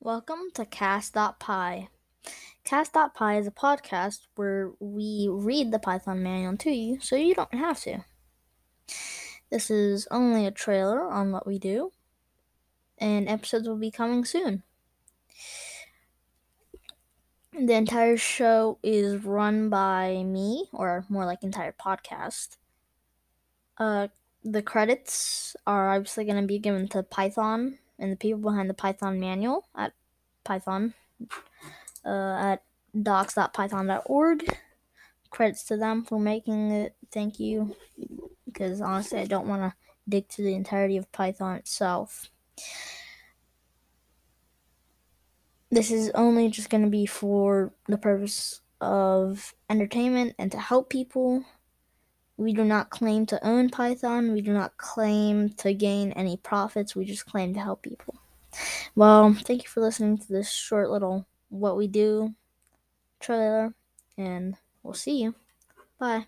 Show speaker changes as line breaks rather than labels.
Welcome to Cast.py. Cast.py is a podcast where we read the Python manual to you so you don't have to. This is only a trailer on what we do, and episodes will be coming soon. The entire show is run by me, or more like entire podcast. Uh, the credits are obviously going to be given to Python and the people behind the Python manual at Python uh, at docs.python.org. Credits to them for making it. Thank you. Because honestly, I don't want to dig to the entirety of Python itself. This is only just going to be for the purpose of entertainment and to help people. We do not claim to own Python. We do not claim to gain any profits. We just claim to help people. Well, thank you for listening to this short little what we do trailer, and we'll see you. Bye.